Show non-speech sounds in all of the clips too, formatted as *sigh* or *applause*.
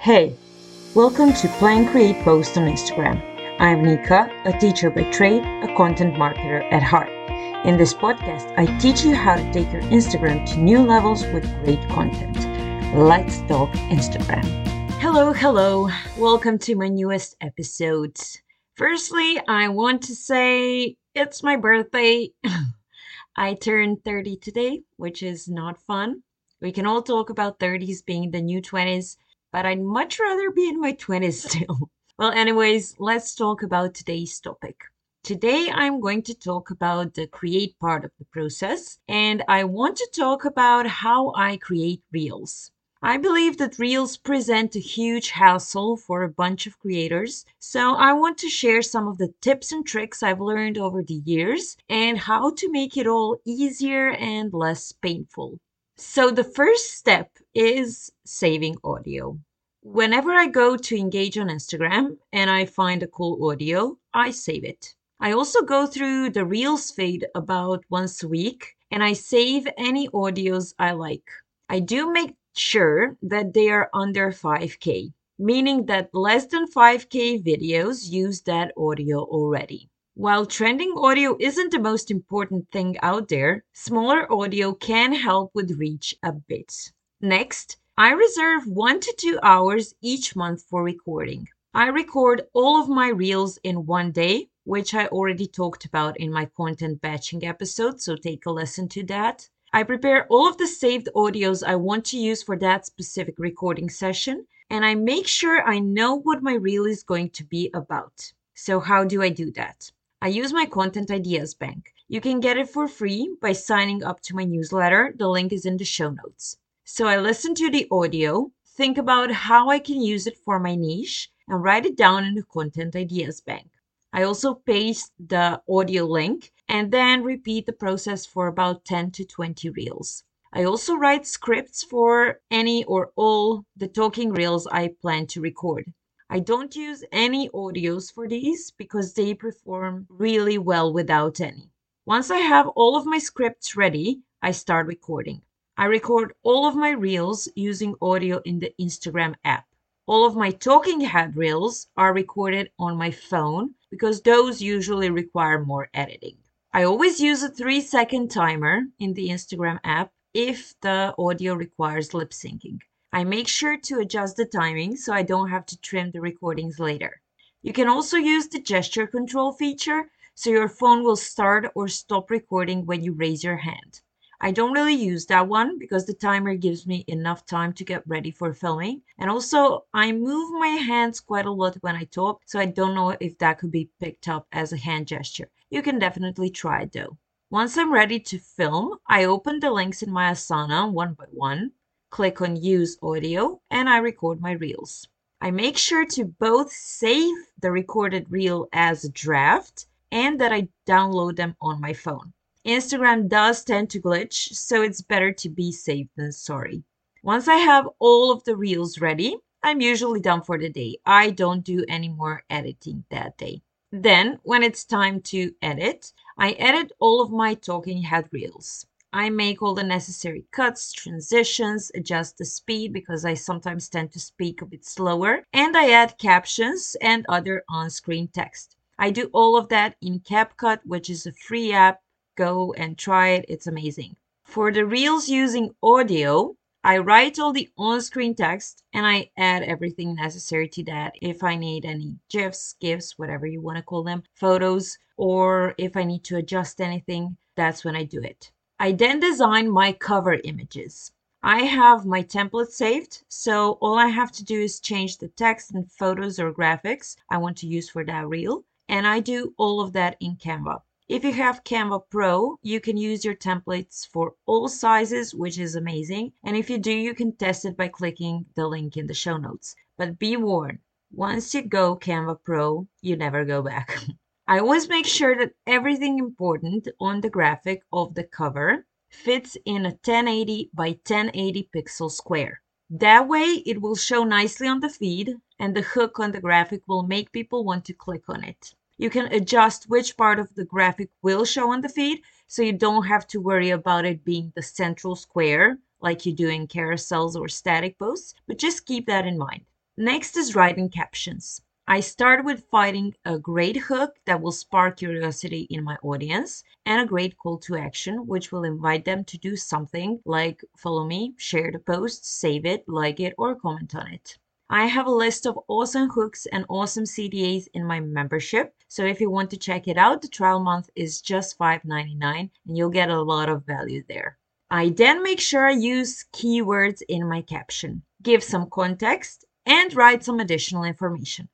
Hey, welcome to Plan Create Post on Instagram. I'm Nika, a teacher by trade, a content marketer at heart. In this podcast, I teach you how to take your Instagram to new levels with great content. Let's talk Instagram. Hello, hello. Welcome to my newest episode. Firstly, I want to say it's my birthday. *laughs* I turned 30 today, which is not fun. We can all talk about 30s being the new 20s, but I'd much rather be in my 20s still. *laughs* well, anyways, let's talk about today's topic. Today, I'm going to talk about the create part of the process, and I want to talk about how I create reels. I believe that Reels present a huge hassle for a bunch of creators, so I want to share some of the tips and tricks I've learned over the years and how to make it all easier and less painful. So, the first step is saving audio. Whenever I go to engage on Instagram and I find a cool audio, I save it. I also go through the Reels feed about once a week and I save any audios I like. I do make sure that they are under 5K, meaning that less than 5K videos use that audio already. While trending audio isn't the most important thing out there, smaller audio can help with reach a bit. Next, I reserve one to two hours each month for recording. I record all of my reels in one day, which I already talked about in my content batching episode, so take a listen to that. I prepare all of the saved audios I want to use for that specific recording session, and I make sure I know what my reel is going to be about. So, how do I do that? I use my Content Ideas Bank. You can get it for free by signing up to my newsletter. The link is in the show notes. So, I listen to the audio, think about how I can use it for my niche, and write it down in the Content Ideas Bank. I also paste the audio link and then repeat the process for about 10 to 20 reels. I also write scripts for any or all the talking reels I plan to record. I don't use any audios for these because they perform really well without any. Once I have all of my scripts ready, I start recording. I record all of my reels using audio in the Instagram app. All of my talking head reels are recorded on my phone because those usually require more editing. I always use a three second timer in the Instagram app if the audio requires lip syncing. I make sure to adjust the timing so I don't have to trim the recordings later. You can also use the gesture control feature so your phone will start or stop recording when you raise your hand. I don't really use that one because the timer gives me enough time to get ready for filming. And also, I move my hands quite a lot when I talk, so I don't know if that could be picked up as a hand gesture. You can definitely try it though. Once I'm ready to film, I open the links in my Asana one by one, click on Use Audio, and I record my reels. I make sure to both save the recorded reel as a draft and that I download them on my phone. Instagram does tend to glitch, so it's better to be safe than sorry. Once I have all of the reels ready, I'm usually done for the day. I don't do any more editing that day. Then, when it's time to edit, I edit all of my talking head reels. I make all the necessary cuts, transitions, adjust the speed because I sometimes tend to speak a bit slower, and I add captions and other on screen text. I do all of that in CapCut, which is a free app go and try it. It's amazing. For the reels using audio, I write all the on screen text and I add everything necessary to that. If I need any GIFs, GIFs, whatever you want to call them, photos, or if I need to adjust anything, that's when I do it. I then design my cover images. I have my template saved, so all I have to do is change the text and photos or graphics I want to use for that reel, and I do all of that in Canva. If you have Canva Pro, you can use your templates for all sizes, which is amazing. And if you do, you can test it by clicking the link in the show notes. But be warned, once you go Canva Pro, you never go back. *laughs* I always make sure that everything important on the graphic of the cover fits in a 1080 by 1080 pixel square. That way, it will show nicely on the feed, and the hook on the graphic will make people want to click on it. You can adjust which part of the graphic will show on the feed, so you don't have to worry about it being the central square like you do in carousels or static posts, but just keep that in mind. Next is writing captions. I start with finding a great hook that will spark curiosity in my audience and a great call to action, which will invite them to do something like follow me, share the post, save it, like it, or comment on it. I have a list of awesome hooks and awesome CTAs in my membership. So if you want to check it out, the trial month is just $5.99 and you'll get a lot of value there. I then make sure I use keywords in my caption, give some context, and write some additional information.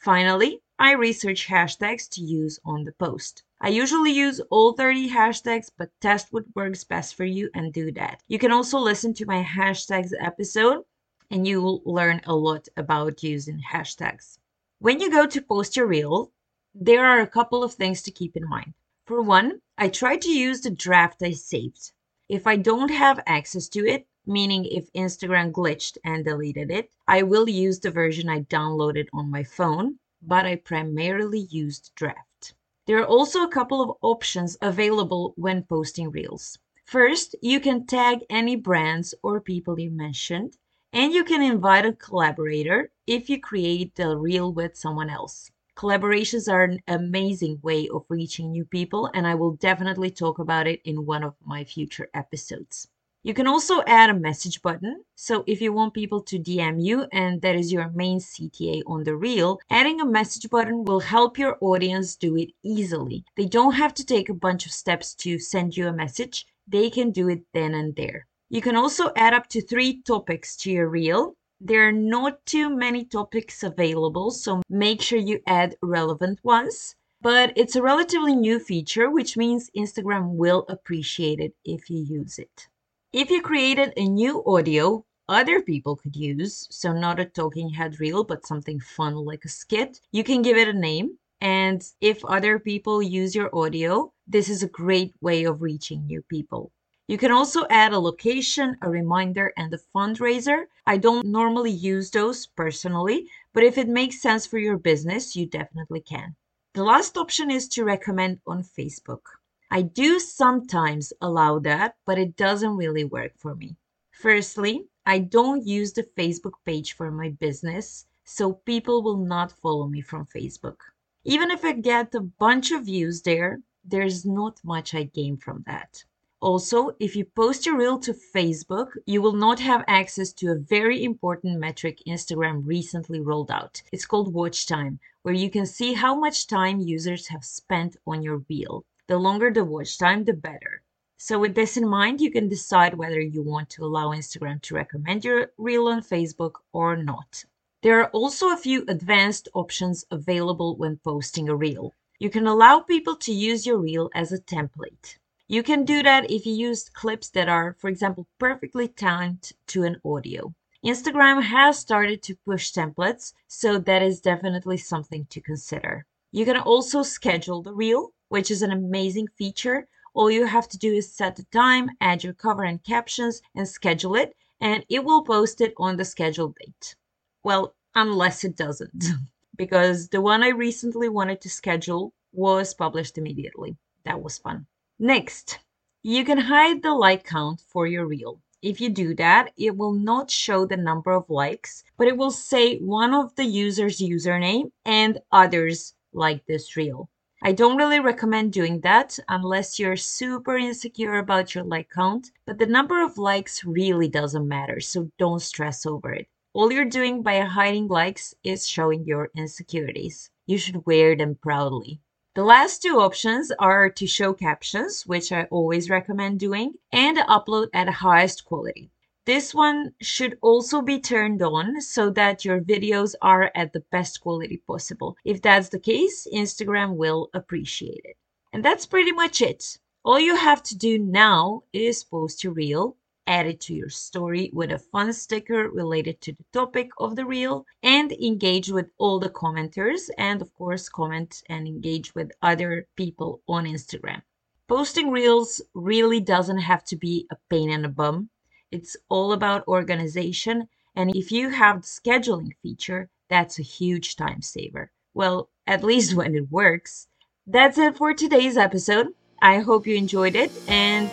Finally, I research hashtags to use on the post. I usually use all 30 hashtags, but test what works best for you and do that. You can also listen to my hashtags episode and you will learn a lot about using hashtags. When you go to post your reel, there are a couple of things to keep in mind. For one, I try to use the draft I saved. If I don't have access to it, meaning if Instagram glitched and deleted it, I will use the version I downloaded on my phone, but I primarily used Draft. There are also a couple of options available when posting Reels. First, you can tag any brands or people you mentioned, and you can invite a collaborator if you create the Reel with someone else. Collaborations are an amazing way of reaching new people, and I will definitely talk about it in one of my future episodes. You can also add a message button. So if you want people to DM you and that is your main CTA on the reel, adding a message button will help your audience do it easily. They don't have to take a bunch of steps to send you a message. They can do it then and there. You can also add up to three topics to your reel. There are not too many topics available, so make sure you add relevant ones. But it's a relatively new feature, which means Instagram will appreciate it if you use it. If you created a new audio other people could use, so not a talking head reel, but something fun like a skit, you can give it a name. And if other people use your audio, this is a great way of reaching new people. You can also add a location, a reminder, and a fundraiser. I don't normally use those personally, but if it makes sense for your business, you definitely can. The last option is to recommend on Facebook. I do sometimes allow that, but it doesn't really work for me. Firstly, I don't use the Facebook page for my business, so people will not follow me from Facebook. Even if I get a bunch of views there, there's not much I gain from that. Also, if you post your reel to Facebook, you will not have access to a very important metric Instagram recently rolled out. It's called watch time, where you can see how much time users have spent on your reel. The longer the watch time, the better. So with this in mind, you can decide whether you want to allow Instagram to recommend your reel on Facebook or not. There are also a few advanced options available when posting a reel. You can allow people to use your reel as a template. You can do that if you use clips that are, for example, perfectly timed to an audio. Instagram has started to push templates, so that is definitely something to consider. You can also schedule the reel which is an amazing feature. All you have to do is set the time, add your cover and captions, and schedule it, and it will post it on the scheduled date. Well, unless it doesn't, *laughs* because the one I recently wanted to schedule was published immediately. That was fun. Next, you can hide the like count for your reel. If you do that, it will not show the number of likes, but it will say one of the user's username and others like this reel. I don't really recommend doing that unless you're super insecure about your like count, but the number of likes really doesn't matter, so don't stress over it. All you're doing by hiding likes is showing your insecurities. You should wear them proudly. The last two options are to show captions, which I always recommend doing, and upload at highest quality. This one should also be turned on so that your videos are at the best quality possible. If that's the case, Instagram will appreciate it. And that's pretty much it. All you have to do now is post your reel, add it to your story with a fun sticker related to the topic of the reel, and engage with all the commenters, and of course, comment and engage with other people on Instagram. Posting reels really doesn't have to be a pain in the bum. It's all about organization. And if you have the scheduling feature, that's a huge time saver. Well, at least *laughs* when it works. That's it for today's episode. I hope you enjoyed it and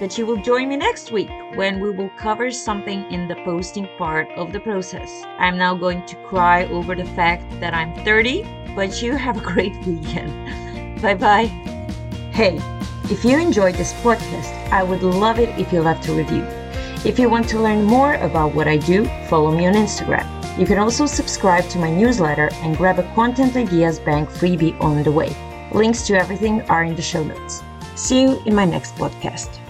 that you will join me next week when we will cover something in the posting part of the process. I'm now going to cry over the fact that I'm 30, but you have a great *laughs* weekend. bye bye. Hey, if you enjoyed this podcast, I would love it if you left a review. If you want to learn more about what I do, follow me on Instagram. You can also subscribe to my newsletter and grab a Content Ideas Bank freebie on the way. Links to everything are in the show notes. See you in my next podcast.